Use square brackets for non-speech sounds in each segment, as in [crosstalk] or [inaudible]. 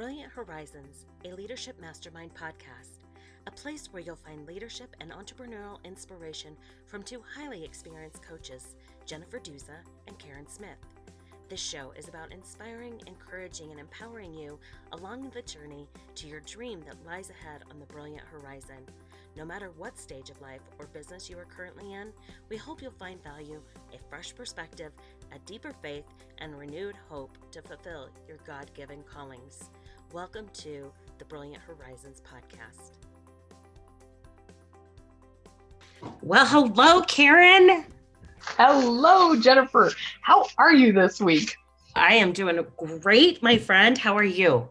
Brilliant Horizons, a leadership mastermind podcast, a place where you'll find leadership and entrepreneurial inspiration from two highly experienced coaches, Jennifer Duza and Karen Smith. This show is about inspiring, encouraging, and empowering you along the journey to your dream that lies ahead on the brilliant horizon. No matter what stage of life or business you are currently in, we hope you'll find value, a fresh perspective, a deeper faith, and renewed hope to fulfill your God given callings. Welcome to the Brilliant Horizons podcast. Well, hello, Karen. Hello, Jennifer. How are you this week? I am doing great, my friend. How are you?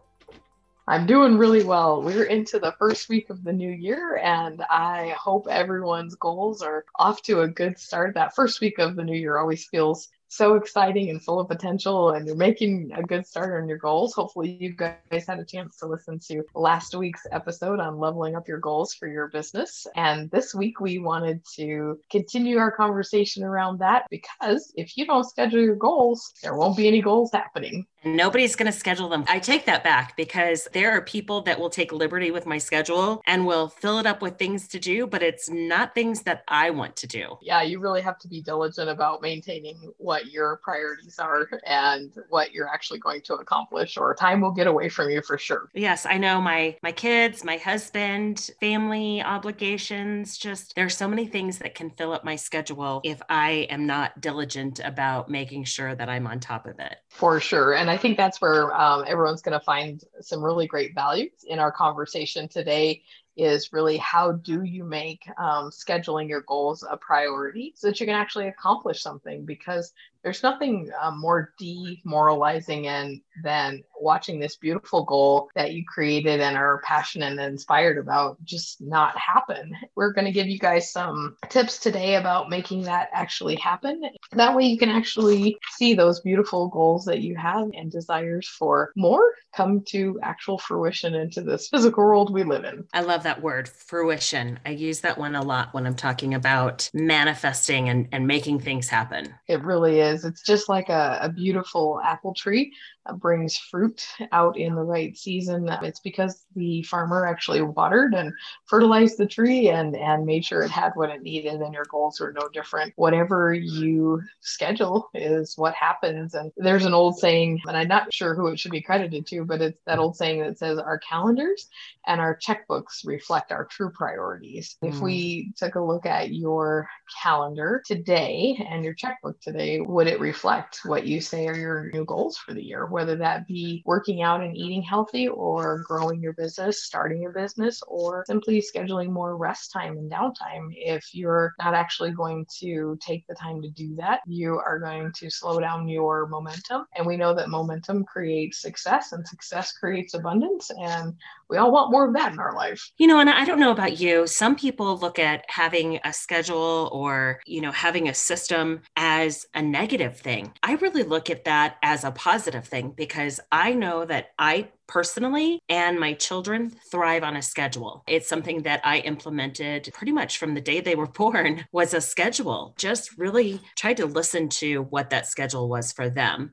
I'm doing really well. We're into the first week of the new year, and I hope everyone's goals are off to a good start. That first week of the new year always feels so exciting and full of potential and you're making a good start on your goals. Hopefully you guys had a chance to listen to last week's episode on leveling up your goals for your business. And this week we wanted to continue our conversation around that because if you don't schedule your goals, there won't be any goals happening. Nobody's going to schedule them. I take that back because there are people that will take liberty with my schedule and will fill it up with things to do, but it's not things that I want to do. Yeah, you really have to be diligent about maintaining what what your priorities are and what you're actually going to accomplish or time will get away from you for sure yes i know my my kids my husband family obligations just there's so many things that can fill up my schedule if i am not diligent about making sure that i'm on top of it for sure and i think that's where um, everyone's going to find some really great values in our conversation today is really how do you make um, scheduling your goals a priority so that you can actually accomplish something? Because there's nothing uh, more demoralizing and than watching this beautiful goal that you created and are passionate and inspired about just not happen. We're going to give you guys some tips today about making that actually happen. That way you can actually see those beautiful goals that you have and desires for more come to actual fruition into this physical world we live in. I love that word, fruition. I use that one a lot when I'm talking about manifesting and, and making things happen. It really is. It's just like a, a beautiful apple tree brings fruit out in the right season. It's because the farmer actually watered and fertilized the tree and, and made sure it had what it needed, and your goals are no different. Whatever you schedule is what happens. And there's an old saying, and I'm not sure who it should be credited to, but it's that old saying that says, Our calendars and our checkbooks reflect our true priorities. Mm. If we hmm. took a look at your calendar today and your checkbook today, would it reflect what you say are your new goals for the year? Whether that be working out and eating healthy or growing your business, starting your business, or simply scheduling more rest time and downtime. If you're not actually going to take the time to do that, you are going to slow down your momentum. And we know that momentum creates success and success creates abundance. And we all want more of that in our life. You know, and I don't know about you. Some people look at having a schedule or, you know, having a system as a negative thing. I really look at that as a positive thing because I know that I personally and my children thrive on a schedule. It's something that I implemented pretty much from the day they were [laughs] born was a schedule. Just really tried to listen to what that schedule was for them.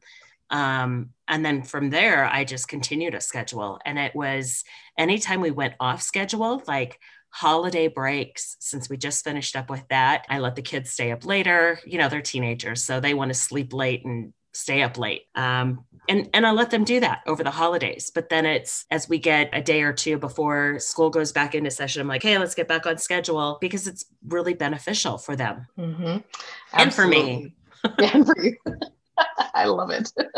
Um, and then from there, I just continued a schedule. And it was anytime we went off schedule, like holiday breaks, since we just finished up with that, I let the kids stay up later. You know, they're teenagers, so they want to sleep late and stay up late. Um, and, and I let them do that over the holidays. But then it's as we get a day or two before school goes back into session, I'm like, hey, let's get back on schedule because it's really beneficial for them mm-hmm. and for me. [laughs] and for you. [laughs] I love it. [laughs]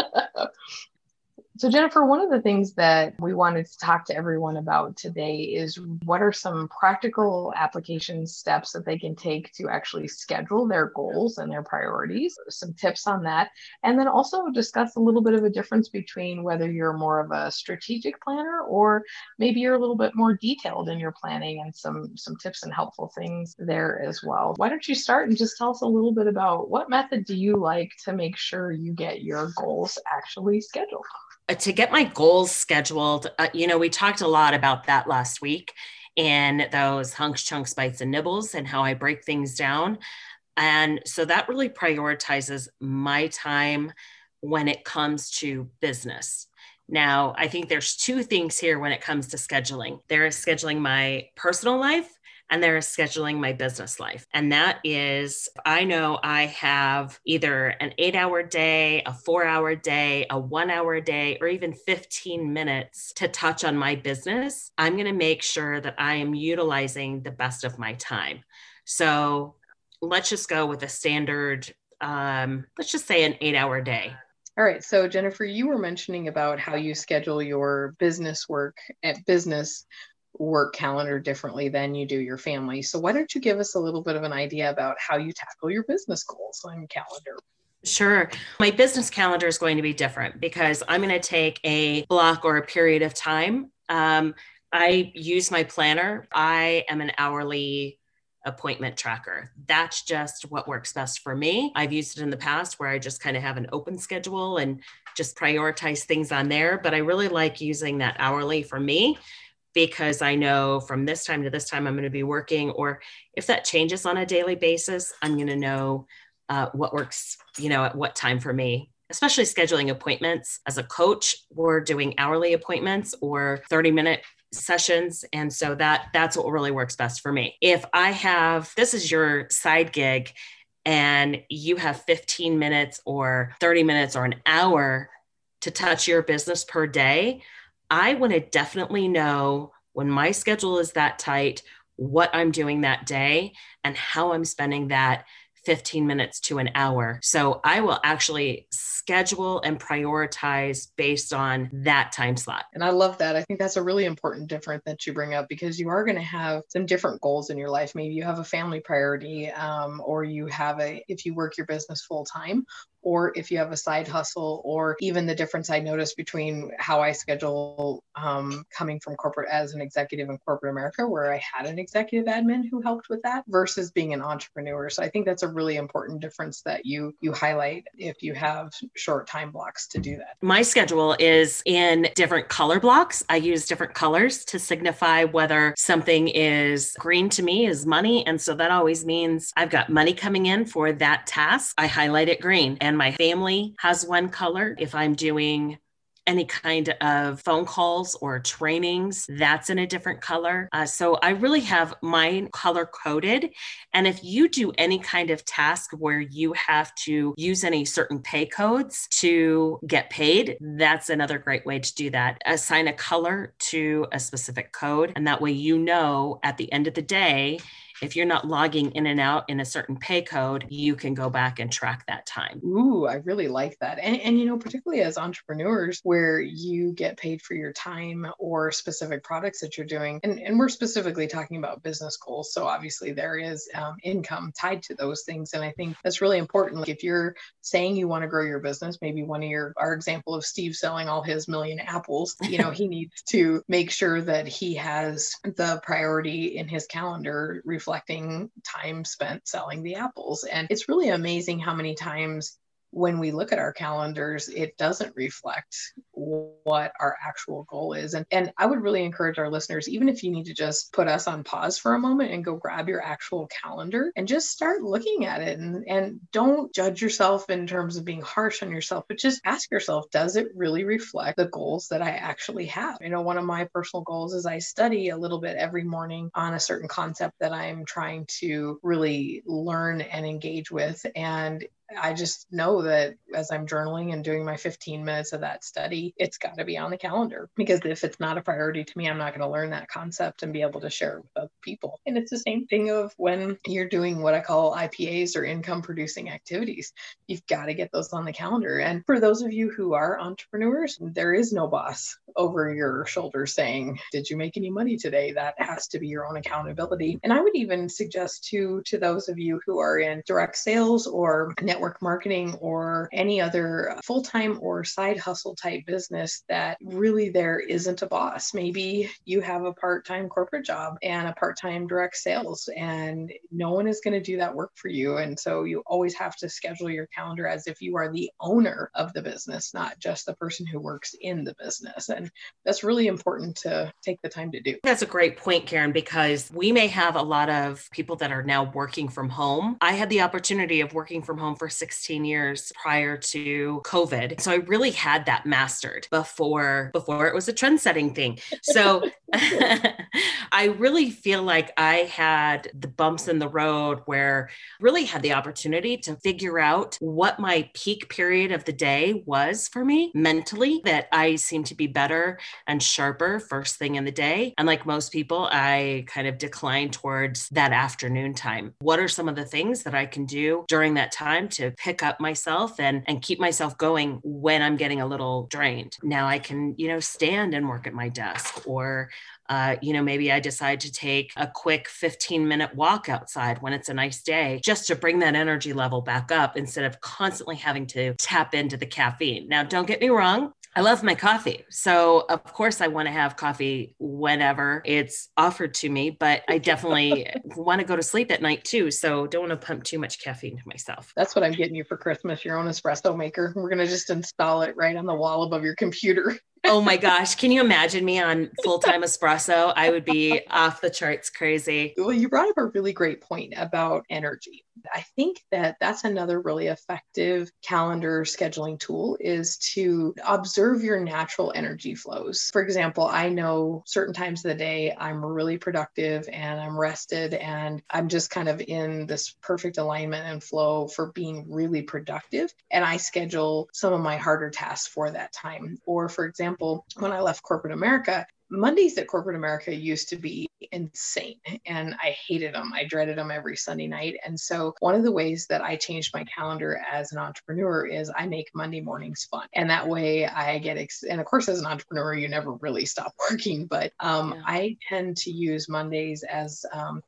So, Jennifer, one of the things that we wanted to talk to everyone about today is what are some practical application steps that they can take to actually schedule their goals and their priorities, some tips on that, and then also discuss a little bit of a difference between whether you're more of a strategic planner or maybe you're a little bit more detailed in your planning and some, some tips and helpful things there as well. Why don't you start and just tell us a little bit about what method do you like to make sure you get your goals actually scheduled? Uh, to get my goals scheduled, uh, you know, we talked a lot about that last week and those hunks, chunks, bites, and nibbles and how I break things down. And so that really prioritizes my time when it comes to business. Now, I think there's two things here when it comes to scheduling. There is scheduling my personal life and there is scheduling my business life. And that is, I know I have either an eight hour day, a four hour day, a one hour day, or even 15 minutes to touch on my business. I'm going to make sure that I am utilizing the best of my time. So let's just go with a standard, um, let's just say an eight hour day. All right. So, Jennifer, you were mentioning about how you schedule your business work at business work calendar differently than you do your family. So, why don't you give us a little bit of an idea about how you tackle your business goals on calendar? Sure. My business calendar is going to be different because I'm going to take a block or a period of time. Um, I use my planner. I am an hourly appointment tracker. That's just what works best for me. I've used it in the past where I just kind of have an open schedule and just prioritize things on there. But I really like using that hourly for me because I know from this time to this time I'm going to be working, or if that changes on a daily basis, I'm going to know uh, what works, you know, at what time for me. Especially scheduling appointments as a coach, we're doing hourly appointments or 30 minute sessions and so that that's what really works best for me if i have this is your side gig and you have 15 minutes or 30 minutes or an hour to touch your business per day I want to definitely know when my schedule is that tight, what I'm doing that day and how I'm spending that 15 minutes to an hour. So I will actually schedule and prioritize based on that time slot. And I love that. I think that's a really important difference that you bring up because you are going to have some different goals in your life. Maybe you have a family priority, um, or you have a, if you work your business full time, or if you have a side hustle, or even the difference I noticed between how I schedule um, coming from corporate as an executive in corporate America, where I had an executive admin who helped with that, versus being an entrepreneur. So I think that's a really important difference that you you highlight if you have short time blocks to do that. My schedule is in different color blocks. I use different colors to signify whether something is green to me is money, and so that always means I've got money coming in for that task. I highlight it green and my family has one color. If I'm doing any kind of phone calls or trainings, that's in a different color. Uh, so I really have mine color coded. And if you do any kind of task where you have to use any certain pay codes to get paid, that's another great way to do that. Assign a color to a specific code. And that way you know at the end of the day, if you're not logging in and out in a certain pay code, you can go back and track that time. Ooh, I really like that. And, and you know, particularly as entrepreneurs, where you get paid for your time or specific products that you're doing. And, and we're specifically talking about business goals. So obviously there is um, income tied to those things. And I think that's really important. Like if you're saying you want to grow your business, maybe one of your, our example of Steve selling all his million apples, you know, he [laughs] needs to make sure that he has the priority in his calendar reflect reflecting time spent selling the apples. And it's really amazing how many times when we look at our calendars, it doesn't reflect what our actual goal is. And, and I would really encourage our listeners, even if you need to just put us on pause for a moment and go grab your actual calendar and just start looking at it and, and don't judge yourself in terms of being harsh on yourself, but just ask yourself, does it really reflect the goals that I actually have? You know, one of my personal goals is I study a little bit every morning on a certain concept that I'm trying to really learn and engage with. And I just know that as I'm journaling and doing my 15 minutes of that study, it's got to be on the calendar because if it's not a priority to me, I'm not going to learn that concept and be able to share it with other people. And it's the same thing of when you're doing what I call IPAs or income producing activities. You've got to get those on the calendar. And for those of you who are entrepreneurs, there is no boss over your shoulder saying, "Did you make any money today?" That has to be your own accountability. And I would even suggest to to those of you who are in direct sales or net network marketing or any other uh, full time or side hustle type business that really there isn't a boss. Maybe you have a part time corporate job and a part time direct sales, and no one is going to do that work for you. And so you always have to schedule your calendar as if you are the owner of the business, not just the person who works in the business. And that's really important to take the time to do. That's a great point, Karen, because we may have a lot of people that are now working from home. I had the opportunity of working from home for for 16 years prior to COVID. So I really had that mastered before before it was a trend setting thing. So [laughs] [laughs] I really feel like I had the bumps in the road where really had the opportunity to figure out what my peak period of the day was for me mentally that I seem to be better and sharper first thing in the day. And like most people, I kind of decline towards that afternoon time. What are some of the things that I can do during that time to pick up myself and and keep myself going when I'm getting a little drained? Now I can, you know, stand and work at my desk or uh, you know, maybe I decide to take a quick 15 minute walk outside when it's a nice day just to bring that energy level back up instead of constantly having to tap into the caffeine. Now, don't get me wrong, I love my coffee. So, of course, I want to have coffee whenever it's offered to me, but I definitely [laughs] want to go to sleep at night too. So, don't want to pump too much caffeine to myself. That's what I'm getting you for Christmas your own espresso maker. We're going to just install it right on the wall above your computer oh my gosh. Can you imagine me on full time espresso? I would be off the charts crazy. Well, you brought up a really great point about energy. I think that that's another really effective calendar scheduling tool is to observe your natural energy flows. For example, I know certain times of the day I'm really productive and I'm rested and I'm just kind of in this perfect alignment and flow for being really productive. And I schedule some of my harder tasks for that time. Or, for example, when I left corporate America, Mondays at corporate America used to be insane and I hated them. I dreaded them every Sunday night. And so, one of the ways that I changed my calendar as an entrepreneur is I make Monday mornings fun. And that way I get, ex- and of course, as an entrepreneur, you never really stop [laughs] working, but um, yeah. I tend to use Mondays as um,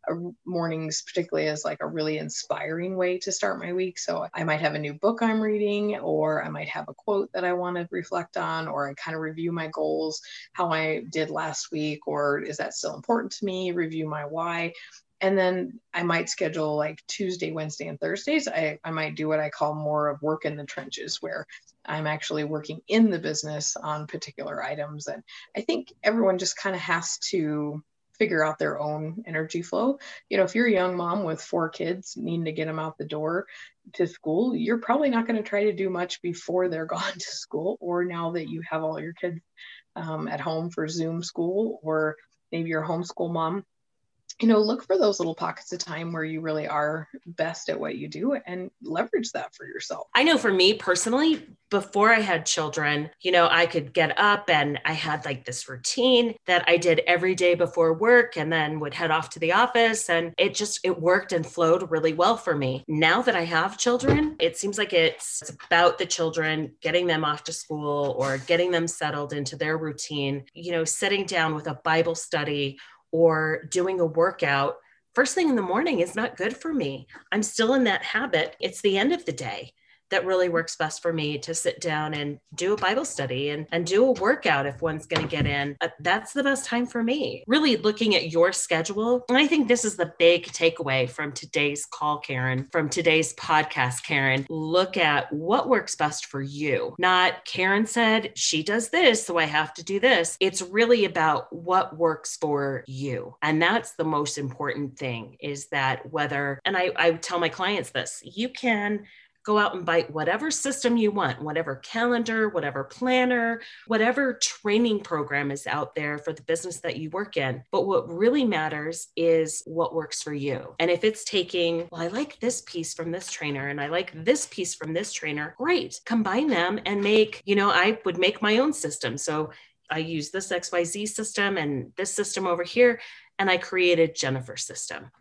mornings, particularly as like a really inspiring way to start my week. So, I might have a new book I'm reading, or I might have a quote that I want to reflect on, or I kind of review my goals, how I did last week, or is that still important to me? Review my why. And then I might schedule like Tuesday, Wednesday, and Thursdays. I, I might do what I call more of work in the trenches, where I'm actually working in the business on particular items. And I think everyone just kind of has to figure out their own energy flow. You know, if you're a young mom with four kids needing to get them out the door to school, you're probably not going to try to do much before they're [laughs] gone to school or now that you have all your kids um, at home for Zoom school, or maybe you're a homeschool mom, you know, look for those little pockets of time where you really are best at what you do and leverage that for yourself. I know for me personally, before I had children, you know, I could get up and I had like this routine that I did every day before work and then would head off to the office and it just it worked and flowed really well for me. Now that I have children, it seems like it's about the children, getting them off to school or getting them settled into their routine, you know, sitting down with a Bible study or doing a workout first thing in the morning is not good for me. I'm still in that habit. It's the end of the day that really works best for me to sit down and do a Bible study and, and do a workout if one's going to get in. Uh, that's the best time for me. Really looking at your schedule. And I think this is the big takeaway from today's call, Karen, from today's podcast, Karen. Look at what works best for you. Not Karen said she does this, so I have to do this. It's really about what works for you. And that's the most important thing is that whether, and I, I tell my clients this, you can go out and buy whatever system you want, whatever calendar, whatever planner, whatever training program is out there for the business that you work in. But what really matters is what works for you. And if it's taking, well, I like this piece from this trainer and I like this piece from this trainer, great. Combine them and make, you know, I would make my own system. So I use this XYZ system and this system over here. And I created Jennifer's system.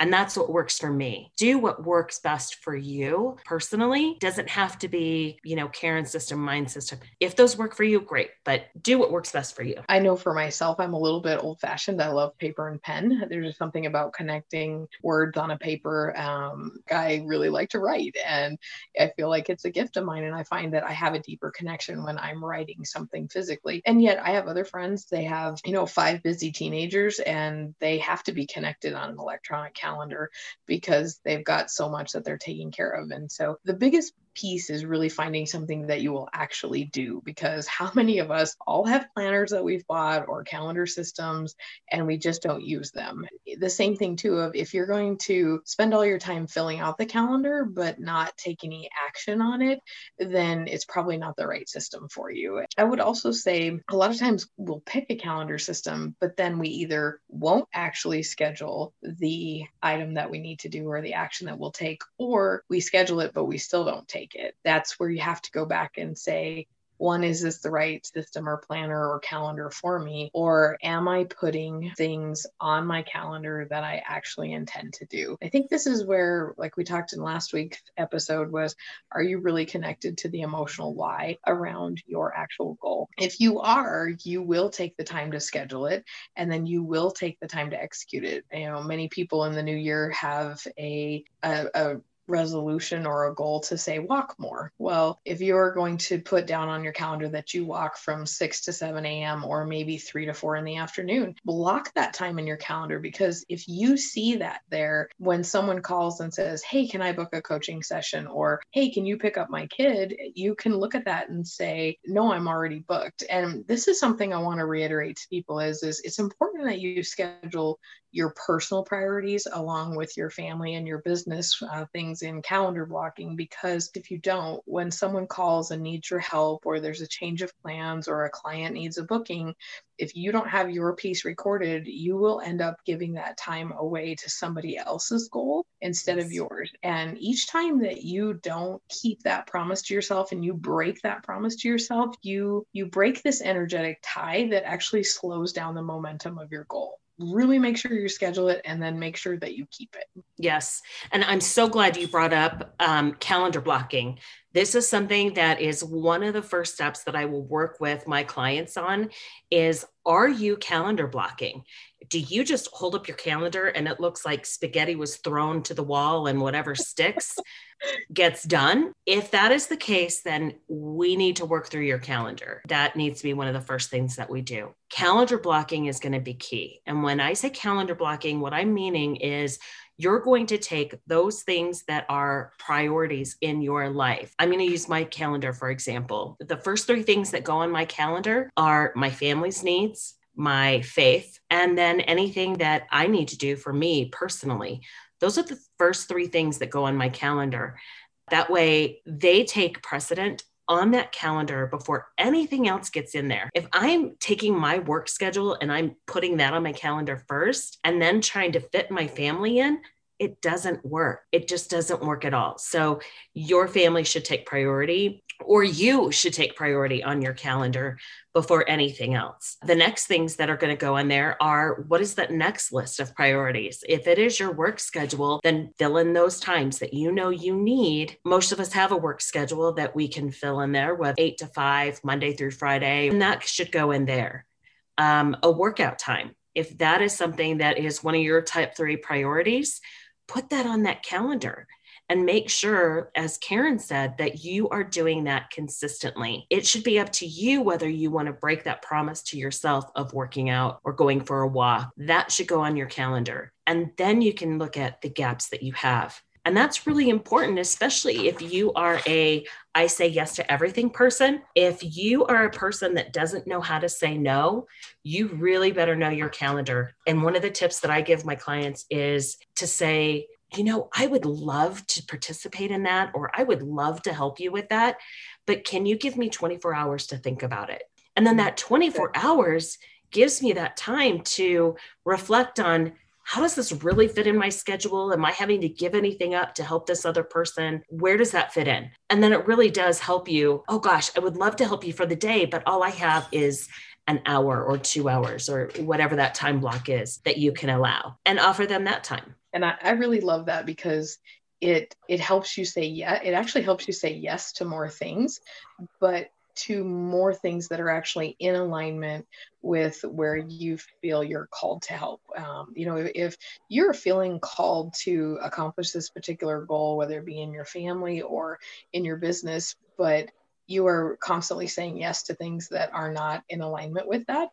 And that's what works for me. Do what works best for you personally. Doesn't have to be, you know, Karen's system, mind system. If those work for you, great, but do what works best for you. I know for myself, I'm a little bit old fashioned. I love paper and pen. There's something about connecting words on a paper. Um, I really like to write, and I feel like it's a gift of mine. And I find that I have a deeper connection when I'm writing something physically. And yet, I have other friends, they have, you know, five busy teenagers, and they have to be connected on an electronic calendar calendar because they've got so much that they're taking care of. And so the biggest piece is really finding something that you will actually do because [laughs] how many of us all have planners that we've bought or calendar systems and we just don't use them? The same thing too of if you're going to spend all your time filling out the calendar but not take any action on it then it's probably not the right system for you. I would also say a lot of times we'll pick a calendar system but then we either won't actually schedule the item that we need to do or the action that we'll take or we schedule it but we still don't take it. That's where you have to go back and say one is this the right system or planner or calendar for me? Or am i putting things on my calendar that i actually intend to do? I think this is where like we talked in last week's episode was are you really connected to the emotional why around your actual goal? If you are you will take the time to schedule it and then you will take the time to execute it. You know many people in the new year have a, a, a resolution or a goal to say walk more. Well, if you're going to put down on your calendar that you walk from 6 to 7 a.m. or maybe 3 to 4 in the afternoon, block that time in your calendar because if you see that there when someone calls and says, Hey, can I book a coaching session? Or Hey, can you pick up my kid? You can look at that and say, No, I'm already booked. And this is something I want to reiterate to people is, is it's important that you schedule your personal priorities along with your family and your business uh, things in calendar blocking because if you don't when someone calls and needs your help or there's a change of plans or a client needs a booking if you don't have your piece recorded you will end up giving that time away to somebody else's goal instead of yours. And each time that you don't keep that promise to yourself and you break that promise to yourself you you break this energetic tie that actually slows down the momentum of your goal really make sure you schedule it and then make sure that you keep it. Yes. And I'm so glad you brought up um, calendar blocking. This is something that is one of the first steps that I will work with my clients on is are you calendar blocking? Do you just hold up your calendar and it looks like spaghetti was thrown to the wall and whatever sticks? [laughs] gets done. If that is the case, then we need to work through your calendar. That needs to be one of the first things that we do. Calendar blocking is going to be key. And when I say calendar blocking, what I'm meaning is you're going to take those things that are priorities in your life. I'm going to use my calendar, for example. The first three things that go on my calendar are my family's needs, my faith, and then anything that I need to do for me personally. Those are the first three things that go on my calendar. That way, they take precedent on that calendar before anything else gets in there. If I'm taking my work schedule and I'm putting that on my calendar first and then trying to fit my family in, it doesn't work. It just doesn't work at all. So, your family should take priority or you should take priority on your calendar before anything else. The next things that are going to go in there are what is that next list of priorities? If it is your work schedule, then fill in those times that you know you need. Most of us have a work schedule that we can fill in there with eight to five, Monday through Friday, and that should go in there. Um, a workout time. If that is something that is one of your type three priorities, put that on that calendar and make sure, as Karen said, that you are doing that consistently. It should be up to you whether you want to break that promise to yourself of working out or going for a walk. That should go on your calendar. And then you can look at the gaps that you have. And that's really important, especially if you are a I say yes to everything person. If you are a person that doesn't know how to say no, you really better know your calendar. And one of the tips that I give my clients is to say, you know, I would love to participate in that, or I would love to help you with that. But can you give me 24 hours to think about it? And then that 24 hours gives me that time to reflect on how does this really fit in my schedule? Am I having to give anything up to help this other person? Where does that fit in? And then it really does help you. Oh gosh, I would love to help you for the day, but all I have is an hour or two hours or whatever that time block is that you can allow and offer them that time and I, I really love that because it it helps you say yeah it actually helps you say yes to more things but to more things that are actually in alignment with where you feel you're called to help. Um, you know, if, you're feeling called to accomplish this particular goal, whether it be in your family or in your business, but you are constantly saying yes to things that are not in alignment with that,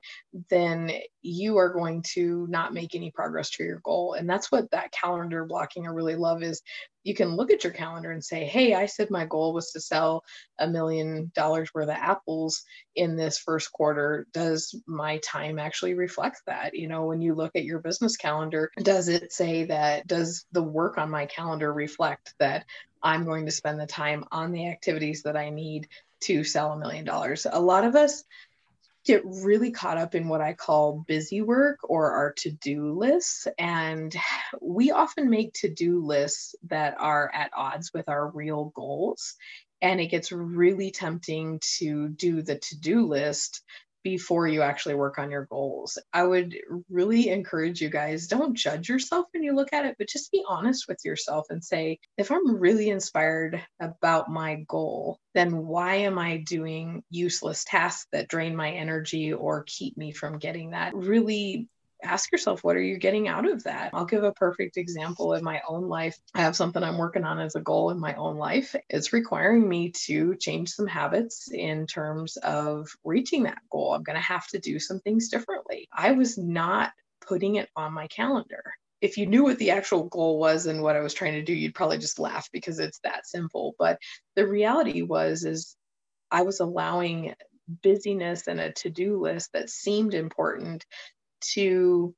then you are going to not make any progress to your goal. And that's what that calendar blocking I really love is you can look at your calendar and say, hey, I said my goal was to sell a million dollars worth of apples in this first quarter. Does my time actually reflect that? You know, when you look at your business calendar, does it say that, does the work on my calendar reflect that I'm going to spend the time on the activities that I need to sell a million dollars? A lot of us get really caught up in what I call busy work or our to do lists. And we often make to do lists that are at odds with our real goals. And it gets really tempting to do the to do list before you actually work on your goals. I would really encourage you guys don't judge yourself when you look at it, but just be honest with yourself and say, if I'm really inspired about my goal, then why am I doing useless tasks that drain my energy or keep me from getting that? Really ask yourself what are you getting out of that? I'll give a perfect example in my own life. I have something i'm working on as a goal in my own life. It's requiring me to change some habits in terms of reaching that goal. I'm going to have to do some things differently. I was not putting it on my calendar. If you knew what the actual goal was and what I was trying to do, you'd probably just laugh because it's that simple. But the reality was is I was allowing busyness and a to-do list that seemed important to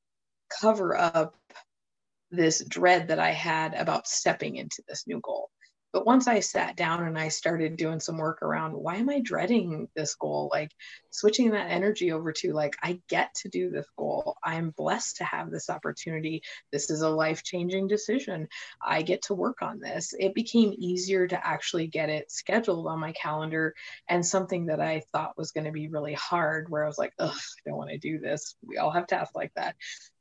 cover up this dread that I had about stepping into this new goal. But once I sat down and I started doing some work around why am I dreading this goal? Like switching that energy over to like, I get to do this goal. I'm blessed to have this opportunity. This is a life changing decision. I get to work on this. It became easier to actually get it scheduled on my calendar and something that I thought was going to be really hard, where I was like, ugh, I don't want to do this. We all have tasks like that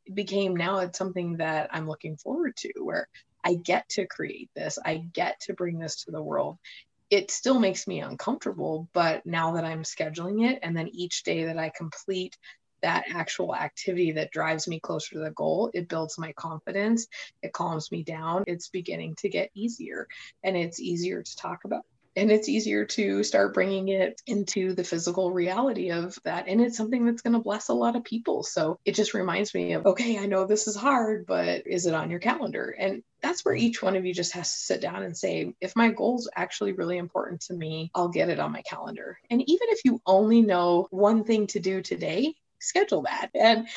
It became now it's something that I'm looking forward to where I get to create this, I get to bring this to the world. It still makes me uncomfortable, but now that I'm scheduling it, and then each day that I complete that actual activity that drives me closer to the goal, it builds my confidence, it calms me down, it's beginning to get easier, and it's easier to talk about and it's easier to start bringing it into the physical reality of that and it's something that's going to bless a lot of people. So it just reminds me of okay i know this is hard but is it on your calendar? And that's where each one of you just has to sit down and say if my goal is actually really important to me i'll get it on my calendar. And even if you only know one thing to do today schedule that. And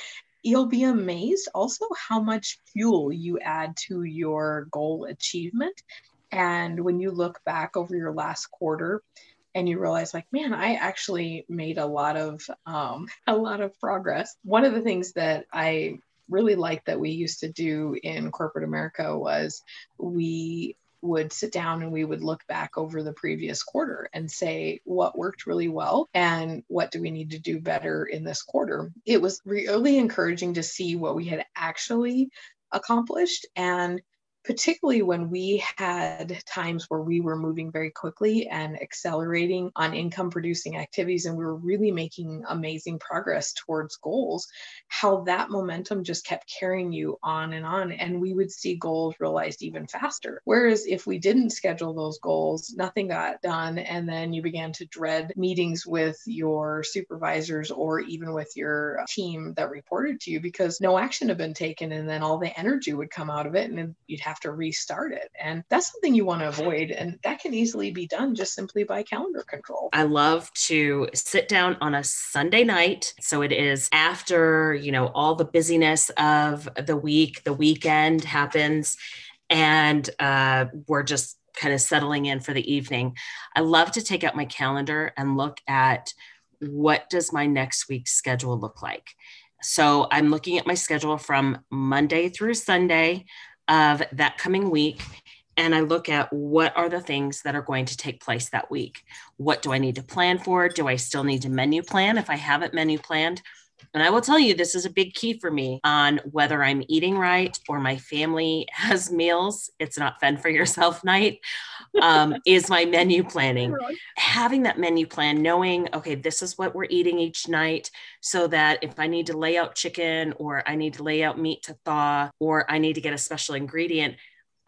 you'll be amazed also how much fuel you add to your goal achievement and when you look back over your last quarter and you realize like, man, I actually made a lot of um, [laughs] a lot of progress. One of the things that I really liked that we used to do in corporate America was we would sit down and we would look back over the previous quarter and say what worked really well and what do we need to do better in this quarter. It was really encouraging to see what we had actually accomplished and particularly when we had times where we were moving very quickly and accelerating on income producing activities and we were really making amazing progress towards goals how that momentum just kept carrying you on and on and we would see goals realized even faster. Whereas if we didn't schedule those goals nothing got done and then you began to dread meetings with your supervisors or even with your team that reported to you because no action had been taken and then all the energy would come out of it and you'd have to restart it. And that's something you want to avoid. And that can easily be done just simply by calendar control. I love to sit down on a Sunday night. So it is after, you know, all the busyness of the week, the weekend happens, and uh, we're just kind of settling in for the evening. I love to take out my calendar and look at what does my next week's schedule look like. So I'm looking at my schedule from Monday through Sunday of that coming week and I look at what are the things that are going to take place that week. What do I need to plan for? Do I still need to menu plan if I haven't menu planned? And I will tell you, this is a big key for me on whether I'm eating right or my family [laughs] has meals. It's not fend for yourself [laughs] night, um, is my menu planning. Having that menu plan, knowing, okay, this is what we're eating each night, so that if I need to lay out chicken or I need to lay out meat to thaw or I need to get a special ingredient,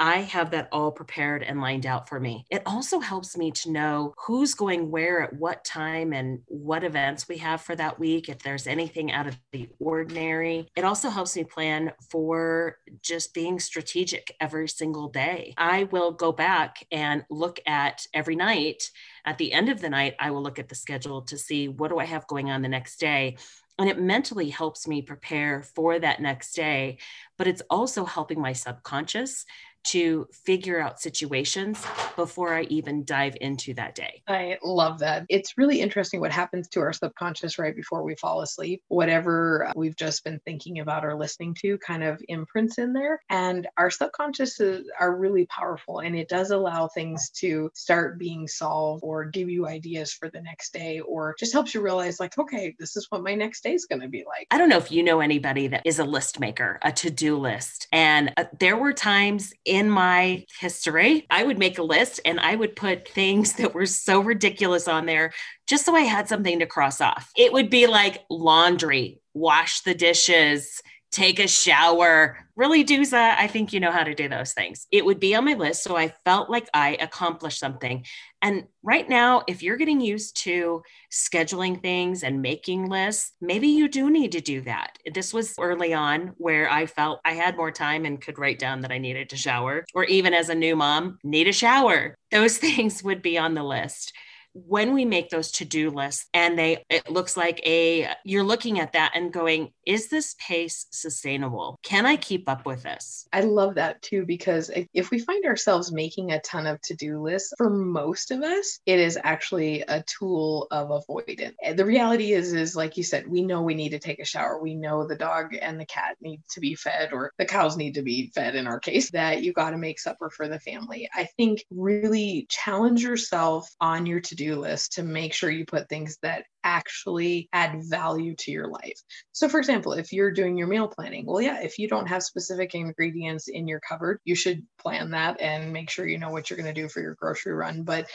I have that all prepared and lined out for me. It also helps me to know who's going where at what time and what events we have for that week, if there's anything out of the ordinary. It also helps me plan for just being strategic every single day. I will go back and look at every night. At the end of the night, I will look at the schedule to see what do I have going on the next day and it mentally helps me prepare for that next day but it's also helping my subconscious to figure out situations before I even dive into that day. I love that. It's really interesting what happens to our subconscious right before we fall asleep. Whatever we've just been thinking about or listening to kind of imprints in there. And our subconsciouses are really powerful and it does allow things to start being solved or give you ideas for the next day or just helps you realize, like, okay, this is what my next day is going to be like. I don't know if you know anybody that is a list maker, a to do list. And uh, there were times in my history, I would make a list and I would put things [laughs] that were so ridiculous on there just so I had something to cross off. It would be like laundry, wash the dishes, take a shower. Really, Duza, I think you know how to do those things. It would be on my list. So I felt like I accomplished something. And right now, if you're getting used to scheduling things and making lists, maybe you do need to do that. This was early on where I felt I had more time and could write down that I needed to shower, or even as a new mom, need a shower. Those [laughs] things would be on the list when we make those to-do lists and they it looks like a you're looking at that and going is this pace sustainable? Can i keep up with this? I love that too because if we find ourselves making a ton of to-do lists for most of us it is actually a tool of avoidance. The reality is is like you said we know we need to take a shower. We know the dog and the cat need to be fed or the cows need to be fed in our [laughs] case that you got to make supper for the family. I think really challenge yourself on your to do list to make sure you put things that actually add value to your life. So, for example, if you're doing your meal planning, well, yeah, if you don't have specific ingredients in your cupboard, you should plan that and make sure you know what you're going to do for your grocery run. But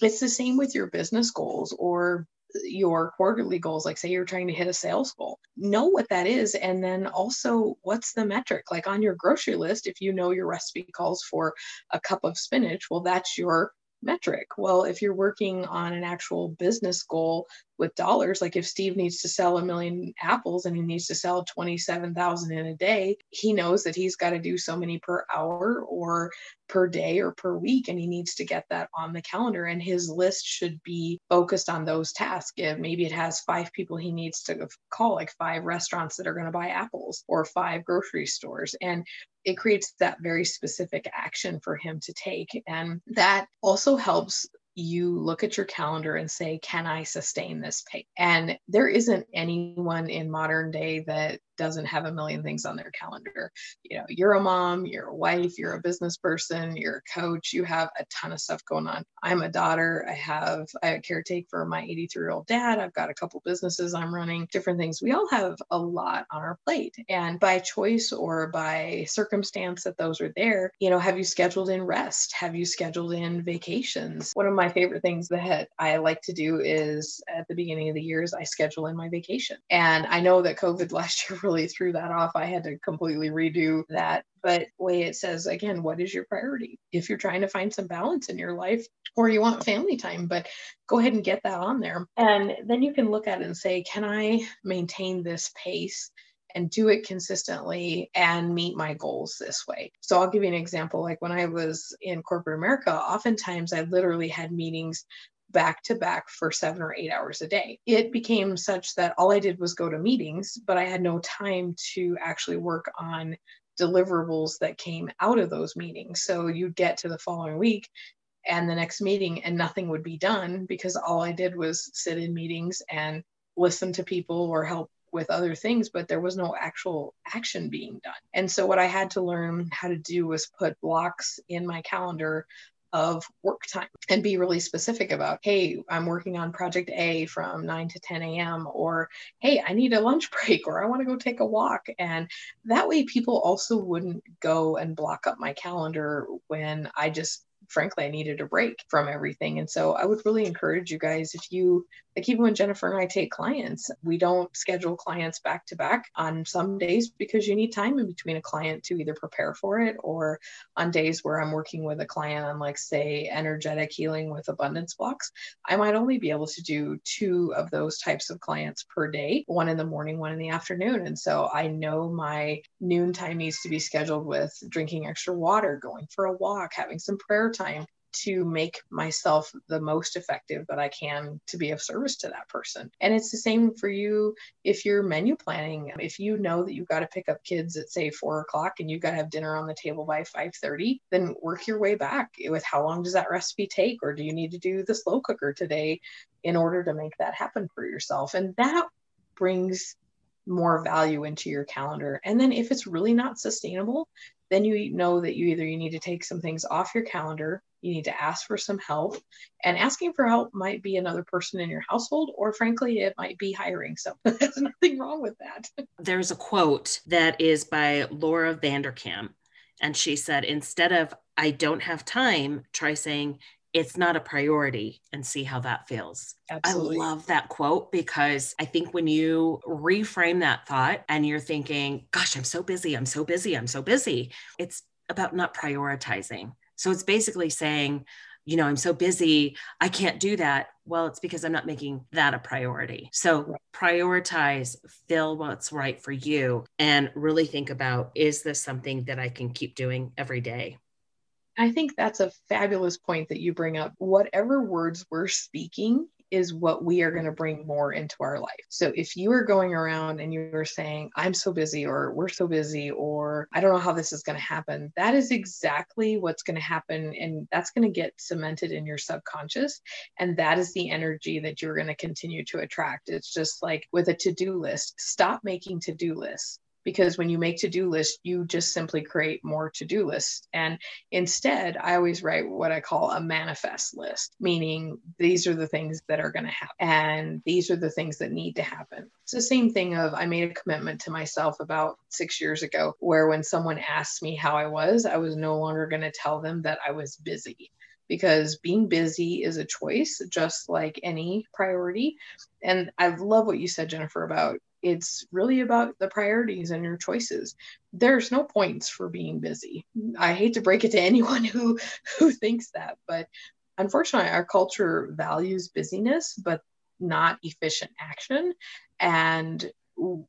it's the same with your business goals or your quarterly goals like say you're trying to hit a sales goal know what that is and then also what's the metric like on your grocery list if you know your recipe calls for a cup of spinach well that's your metric. Well, if you're working on an actual business goal with dollars, like if Steve needs to sell a million apples and he needs to sell 27,000 in a day, he knows that he's got to do so many per hour or per day or per week and he needs to get that on the calendar and his list should be focused on those tasks if maybe it has five people he needs to call like five restaurants that are going to buy apples or five grocery stores and it creates that very specific action for him to take and that also helps you look at your calendar and say, Can I sustain this pace? And there isn't anyone in modern day that doesn't have a million things on their calendar. You know, you're a mom, you're a wife, you're a business person, you're a coach, you have a ton of stuff going on. I'm a daughter, I have I caretake for my 83 year old dad, I've got a couple businesses I'm running, different things. We all have a lot on our plate. And by choice or by circumstance that those are there, you know, have you scheduled in rest? Have you scheduled in vacations? One of my favorite things that I like to do is at the beginning of the years, I schedule in my vacation. And I know that COVID [laughs] last year really threw that off. I had to completely redo that. But way it says again, what is your priority? If you're trying to find some balance in your life or you want family time, but go ahead and get that on there. And then you can look at it and say, can I maintain this pace? and do it consistently and meet my goals this way. So I'll give you an example. Like when I was in corporate America, oftentimes I literally had meetings back to back for seven or eight hours a day. It became such that all I did was go to meetings, but I had no time to actually work on deliverables that came out of those meetings. So you'd get to the following week and the next meeting and nothing would be done because all I did was sit in meetings and listen to people or help with other things, but there was no actual action being done. And so, what I had to learn how to do was put blocks in my calendar of work time and be really specific about, hey, I'm working on project A from 9 to 10 a.m., or hey, I need a lunch [laughs] break, or I want to go take a walk. And that way, people also wouldn't go and block up my calendar when I just frankly, I needed a break from everything. And so I would really encourage you guys if you, like, even when Jennifer and I take clients, we don't schedule clients back to back on some days because you need time in between a client to either prepare for it or on days where I'm working with a client on, like, say, energetic healing with abundance blocks, I might only be able to do two of those types of clients per day, one in the morning, one in the afternoon. And so I know my noon time needs to be scheduled with drinking extra water, going for a walk, having some prayer time to make myself the most effective that I can to be of service to that person. And it's the same for you if you're menu planning. If you know that you've got to pick up kids at say four o'clock and you've got to have dinner on the table by 5:30, then work your way back with how long does that recipe take? Or do you need to do the slow cooker today in order to make that happen for yourself? And that brings more value into your calendar. And then if it's really not sustainable, then you know that you either you need to take some things off your calendar, you need to ask for some help, and asking for help might be another person in your household, or frankly, it might be hiring So [laughs] There's nothing wrong with that. There's a quote that is by Laura Vanderkam, and she said, instead of I don't have time, try saying it's not a priority and see how that feels. Absolutely. I love that quote because I think when you reframe that thought and you're thinking, gosh, I'm so busy, I'm so busy, I'm so busy, it's about not prioritizing. So it's basically saying, you know, I'm so busy, I can't do that. Well, it's because I'm not making that a priority. So prioritize, fill what's right for you, and really think about is this something that I can keep doing every day? I think that's a fabulous point that you bring up. Whatever words we're speaking is what we are going to bring more into our life. So if you are going around and you're saying, I'm so busy, or we're so busy, or I don't know how this is going to happen, that is exactly what's going to happen. And that's going to get cemented in your subconscious. And that is the energy that you're going to continue to attract. It's just like with a to do list, stop making to do lists because when you make to-do lists you just simply create more to-do lists and instead i always write what i call a manifest list meaning these are the things that are going to happen and these are the things that need to happen it's the same thing of i made a commitment to myself about six years ago where when someone asked me how i was i was no longer going to tell them that i was busy because being busy is a choice, just like any priority. And I love what you said, Jennifer, about it's really about the priorities and your choices. There's no points for being busy. I hate to break it to anyone [laughs] who who thinks that but unfortunately our culture values busyness but not efficient action. And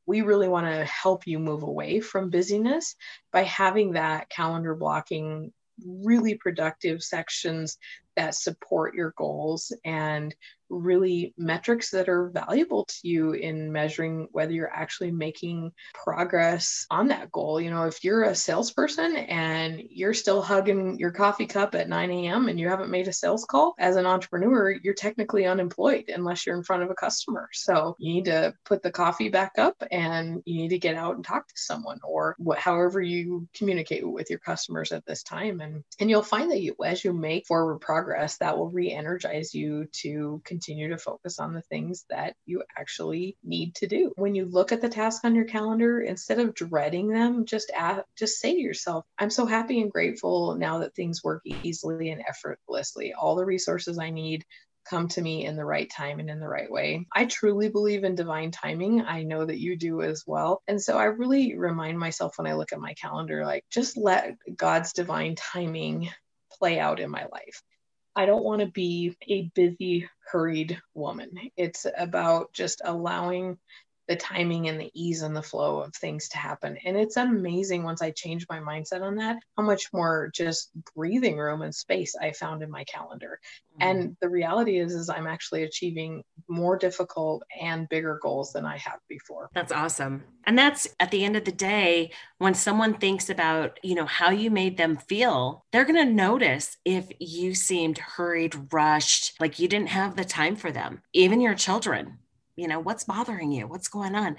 we really want to help you move away from busyness by having that calendar blocking really productive sections that support your goals and really metrics that are valuable to you in measuring whether you're actually making progress on that goal. You know, if you're a salesperson and you're still hugging your coffee cup at 9 a.m. and you haven't made a sales call, as an entrepreneur, you're technically unemployed unless you're in front of a customer. So you need to put the coffee back up and you need to get out and talk to someone or what, however you communicate with your customers at this time. And, and you'll find that you, as you make forward progress, that will re energize you to continue to focus on the things that you actually need to do. When you look at the task on your calendar, instead of dreading them, just add, just say to yourself, I'm so happy and grateful now that things work easily and effortlessly. All the resources I need come to me in the right time and in the right way. I truly believe in divine timing. I know that you do as well. And so I really remind myself when I look at my calendar, like just let God's divine timing play out in my life. I don't want to be a busy, hurried woman. It's about just allowing the timing and the ease and the flow of things to happen. And it's amazing once I changed my mindset on that, how much more just breathing room and space I found in my calendar. Mm-hmm. And the reality is is I'm actually achieving more difficult and bigger goals than I have before. That's awesome. And that's at the end of the day when someone thinks about, you know, how you made them feel, they're going to notice if you seemed hurried, rushed, like you didn't have the time for them. Even your children, you know what's bothering you? What's going on?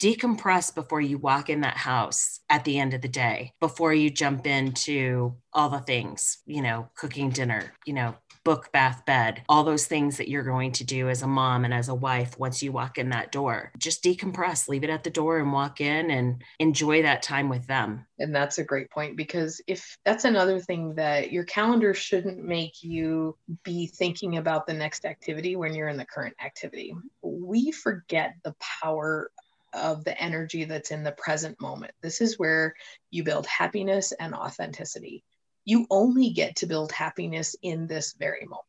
Decompress before you walk in that house at the end of the day, before you jump into all the things, you know, cooking dinner, you know, book, bath, bed, all those things that you're going to do as a mom and as a wife once you walk in that door. Just decompress, leave it at the door and walk in and enjoy that time with them. And that's a great point because if that's another thing that your calendar shouldn't make you be thinking about the next activity when you're in the current activity. We forget the power of the energy that's in the present moment. This is where you build happiness and authenticity you only get to build happiness in this very moment.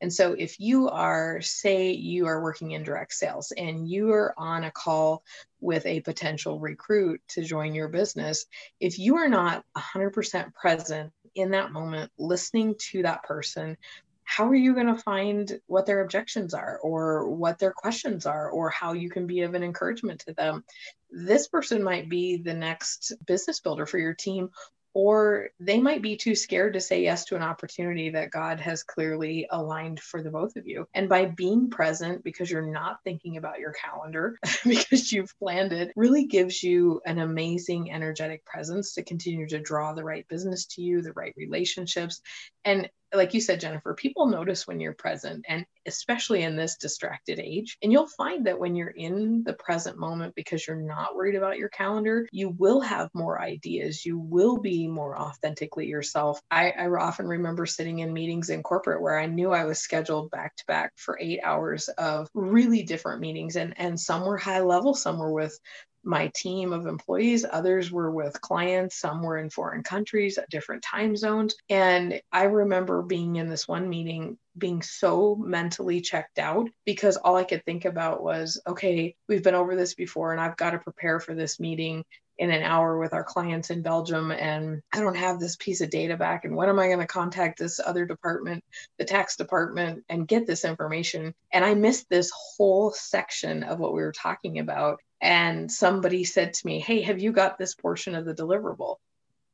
And so, if you are, say, you are working in direct sales and you are on a call with a potential recruit to join your business, if you are not 100% present in that moment, listening to that person, how are you going to find what their objections are or what their questions are or how you can be of an encouragement to them? This person might be the next business builder for your team or they might be too scared to say yes to an opportunity that God has clearly aligned for the both of you. And by being present, because you're not thinking about your calendar, [laughs] because you've planned it, really gives you an amazing energetic presence to continue to draw the right business to you, the right relationships. And like you said, Jennifer, people notice when you're present, and especially in this distracted age. And you'll find that when you're in the present moment, because you're not worried about your calendar, you will have more ideas. You will be more authentically yourself. I, I often remember sitting in meetings in corporate where I knew I was scheduled back to back for eight hours of really different meetings, and, and some were high level, some were with my team of employees. Others were with clients. Some were in foreign countries at different time zones. And I remember being in this one meeting being so mentally checked out because all I could think about was, okay, we've been over this before and I've got to prepare for this meeting in an hour with our clients in Belgium and I don't have this piece of data back and when am I going to contact this other department the tax department and get this information and I missed this whole section of what we were talking about and somebody said to me, Hey, have you got this portion of the deliverable?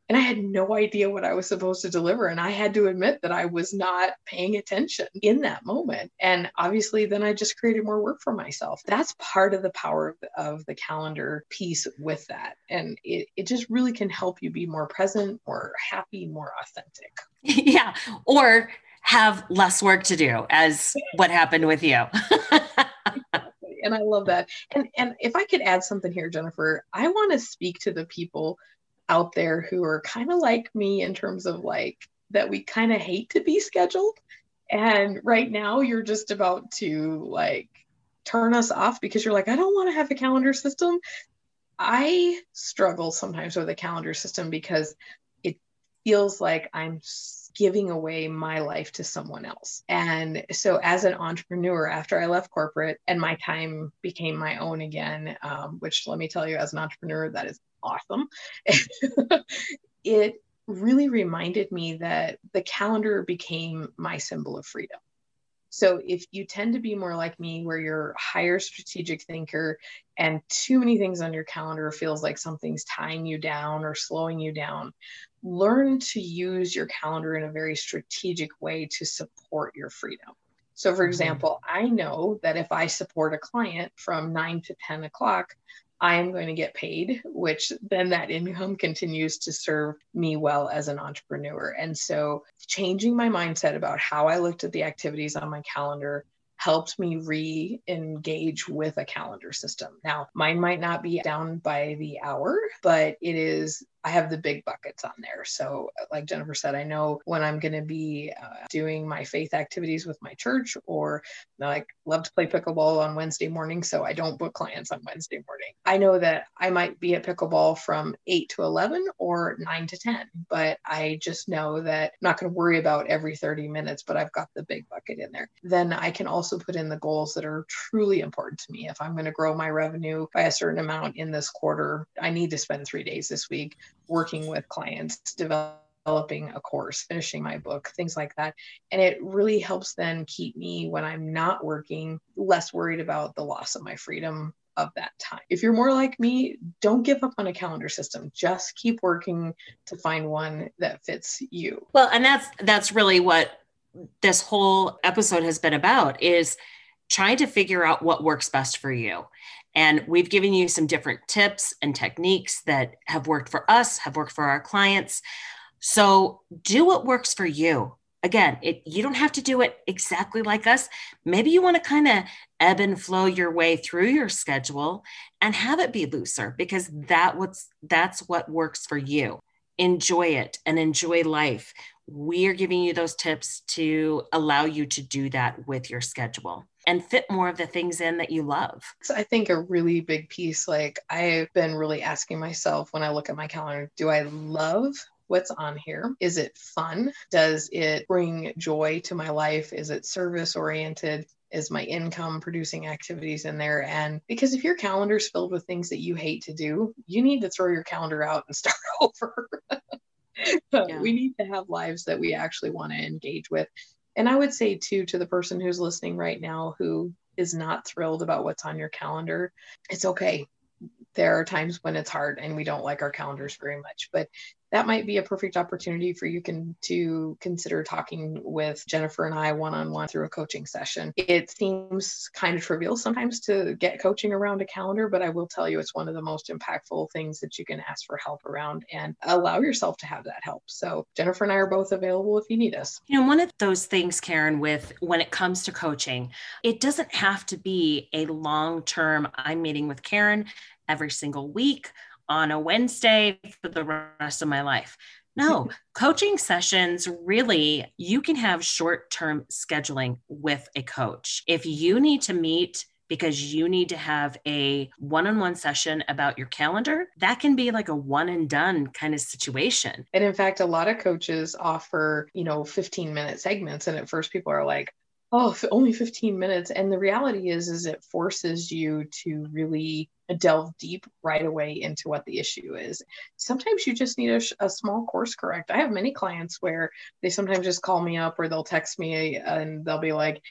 And I had no idea what I was supposed to deliver. And I had to admit that I was not paying attention in that moment. And obviously, then I just created more work for myself. That's part of the power of the, calendar piece with that. And it, it just really can help you be more present, more happy, more authentic. [laughs] Yeah. Or have less work to do, as what happened with you. [laughs] and I love that. And and if I could add something here, Jennifer, I want to speak to the people out there who are kind of like me in terms of like that we kind of hate to be scheduled. And right now you're just about to like turn us off because you're like, I don't want to have a calendar system. I struggle sometimes with a calendar system because it feels like I'm giving away my life to someone else. And so, as an entrepreneur, after I left corporate and my time became my own again, um, which let me tell you, as an entrepreneur, that is awesome. [laughs] it really reminded me that the calendar became my symbol of freedom. So if you tend to be more like me, where you're a higher strategic thinker and too many things on your calendar feels like something's tying you down or slowing you down, learn to use your calendar in a very strategic way to support your freedom. So, for mm-hmm. example, I know that if I support a client from nine to 10 o'clock, I am going to get paid, which then that income continues to serve me well as an entrepreneur. And so changing my mindset about how I looked at the activities on my calendar helped me re engage with a calendar system. Now, mine might not be down by the hour, but it is I have the big buckets on there. So, like Jennifer said, I know when I'm going to be uh, doing my faith activities with my church, or like love to play pickleball on Wednesday morning. So, I don't book clients on Wednesday morning. I know that I might be at pickleball from 8 to 11 or 9 to 10, but I just know that I'm not going to worry about every 30 minutes, but I've got the big bucket in there. Then I can also put in the goals that are truly important to me. If I'm going to grow my revenue by a certain amount in this quarter, I need to spend three days this week working with clients, developing a course, finishing my book, things like that. And it really helps then keep me when I'm not working less worried about the loss of my freedom of that time. If you're more like me, don't give up on a calendar system. Just keep working to find one that fits you. Well, and that's that's really what this whole episode has been about is trying to figure out what works best for you And we've given you some different tips and techniques that have worked for us, have worked for our clients. So do what works for you. Again, it, you don't have to do it exactly like us. Maybe you want to kind of ebb and flow your way through your schedule and have it be looser because that what's that's what works for you. Enjoy it and enjoy life. We are giving you those tips to allow you to do that with your schedule and fit more of the things in that you love. So I think a really big piece, like I've been really asking myself when I look at my calendar, do I love what's on here? Is it fun? Does it bring joy to my life? Is it service oriented? Is my income producing activities in there? And because if your calendar's filled with things that you hate to do, you need to throw your calendar out and [laughs] start over. [laughs] yeah. We need to have lives that we actually want to engage with. And I would say, too, to the person who's listening right now who is not thrilled about what's on your calendar, it's okay. There are times when it's hard and we don't like our calendars very much, but that might be a perfect opportunity for you can to consider talking with Jennifer and I one-on-one through a coaching session. It seems kind of trivial sometimes to get coaching around a calendar, but I will tell you it's one of the most impactful things that you can ask for help around and allow yourself to have that help. So Jennifer and I are both available if you need us. You know, one of those things, Karen, with when it comes to coaching, it doesn't have to be a long-term I'm meeting with Karen every single week on a Wednesday for the rest of my life. No, [laughs] coaching sessions really, you can have short term scheduling with a coach. If you need to meet because you need to have a one on one session about your calendar, that can be like a one and done kind of situation. And in fact, a lot of coaches offer, you know, 15 minute segments. And at first, people are like, oh only 15 minutes and the reality is is it forces you to really uh, delve deep right away into what the issue is. Sometimes you just need a, a, small course correct. I have many clients where they sometimes just call me up or they'll text me and they'll be like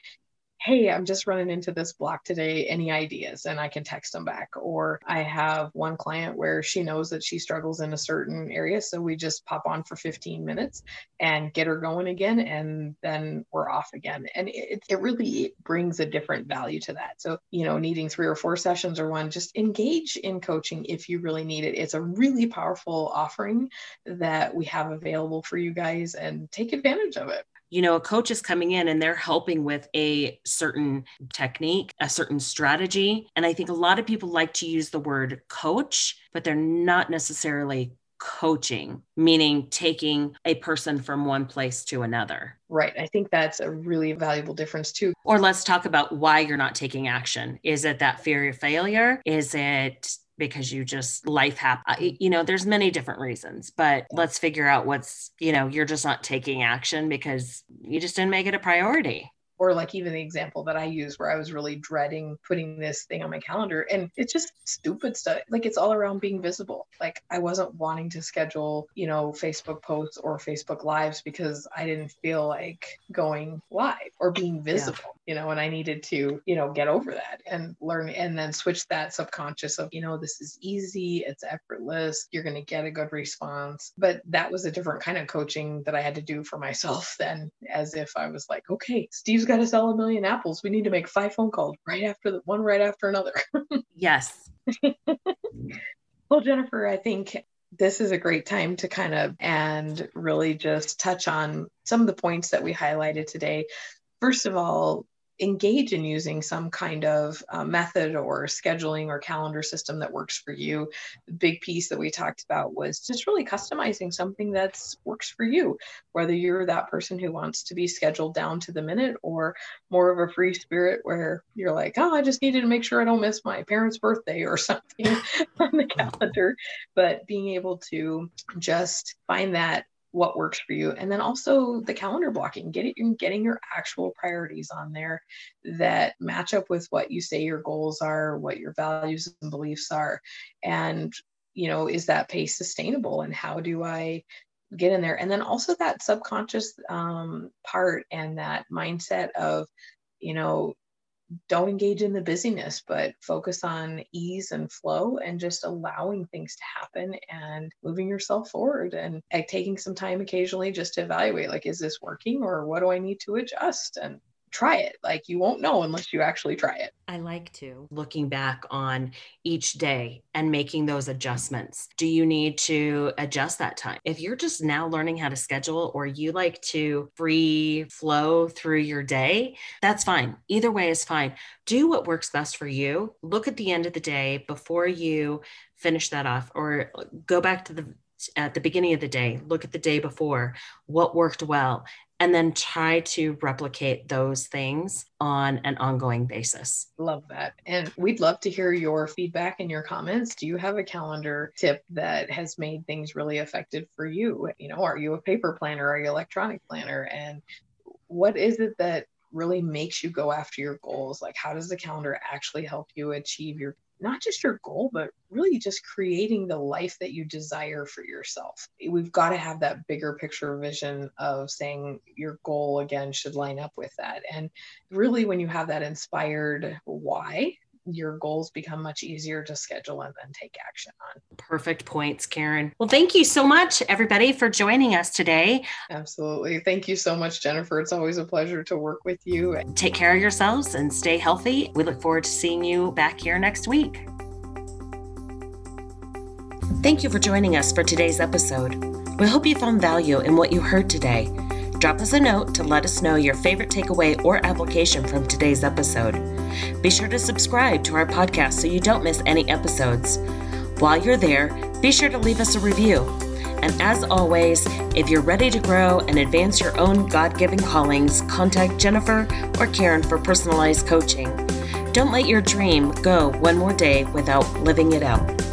hey, I'm just running into this block today. Any ideas? And I can text them back. Or I have one client where she knows that she struggles in a certain area. So we just pop on for 15 minutes and get her going again. And then we're off again. And it, it really brings a different value to that. So, you know, needing three or four sessions or one, just engage in coaching if you really need it. It's a really powerful offering that we have available for you guys and take advantage of it you know, a coach is coming in and they're helping with a certain technique, a certain strategy. And I think a lot of people like to use the word coach, but they're not necessarily coaching, meaning taking a person from one place to another. Right. I think that's a really valuable difference too. Or let's talk about why you're not taking action. Is it that fear of failure? Is it because you just life happen uh, mm-hmm. you know there's many different reasons but let's figure out what's you know you're just not taking action because you just didn't make it a priority or like even the example that I use where I was really dreading putting this thing on my calendar and it's just stupid stuff. Like it's all around being visible. Like I wasn't wanting to schedule, you know, Facebook posts or Facebook lives because I didn't feel like going live or being visible, yeah. you know, and I needed to, you know, get over that and learn and then switch that subconscious of, you know, this is easy, it's effortless, you're going to get a good response. But that was a different kind of coaching that I had to do for myself [laughs] then as if I was like, okay, Steve's got to sell a million apples. We need to make five phone calls right after the one right after another. [laughs] yes. well, Jennifer, I think this is a great time to kind of and really just touch on some of the points that we highlighted today. First of all, engage in using some kind of uh, method or scheduling or calendar system that works for you. The big piece that we talked about was just really customizing something that works for you, whether you're that person who wants to be scheduled down to the minute or more of a free spirit where you're like, oh, I just needed to make sure I don't miss my parents' birthday or [laughs] something on the calendar. But being able to just find that what works for you and then also the calendar blocking getting getting your actual priorities on there that match up with what you say your goals are what your values and beliefs are and you know is that pace sustainable and how do i get in there? And then also that subconscious um, part and that mindset of you know don't engage in the busyness, but focus on ease and flow and just allowing things to happen and moving yourself forward and, taking some time occasionally just to evaluate like, is this working or what do I need to adjust? And try it. Like you won't know unless you actually try it. I like to looking back on each day and making those adjustments. Do you need to adjust that time? If you're just now learning how to schedule or you like to free flow through your day, that's fine. Either way is fine. Do what works best for you. Look at the end of the day before you finish that off or go back to the at the beginning of the day, look at the day before, what worked well, and then try to replicate those things on an ongoing basis. Love that. And we'd love to hear your feedback and your comments. Do you have a calendar tip that has made things really effective for you? You know, are you a paper planner? Are you electronic planner? And what is it that really makes you go after your goals? Like, how does the calendar actually help you achieve your not just your goal, but really just creating the life that you desire for yourself. We've got to have that bigger picture vision of saying your goal again should line up with that. And really, when you have that inspired why, your goals become much easier to schedule and then take action on. Perfect points, Karen. Well, thank you so much, everybody, for joining us today. Absolutely. Thank you so much, Jennifer. It's always a pleasure to work with you. Take care of yourselves and stay healthy. We look forward to seeing you back here next week. Thank you for joining us for today's episode. We hope you found value in what you heard today. Drop us a note to let us know your favorite takeaway or application from today's episode. Be sure to subscribe to our podcast so you don't miss any episodes. While you're there, be sure to leave us a review. And as always, if you're ready to grow and advance your own God given callings, contact Jennifer or Karen for personalized coaching. Don't let your dream go one more day without living it out.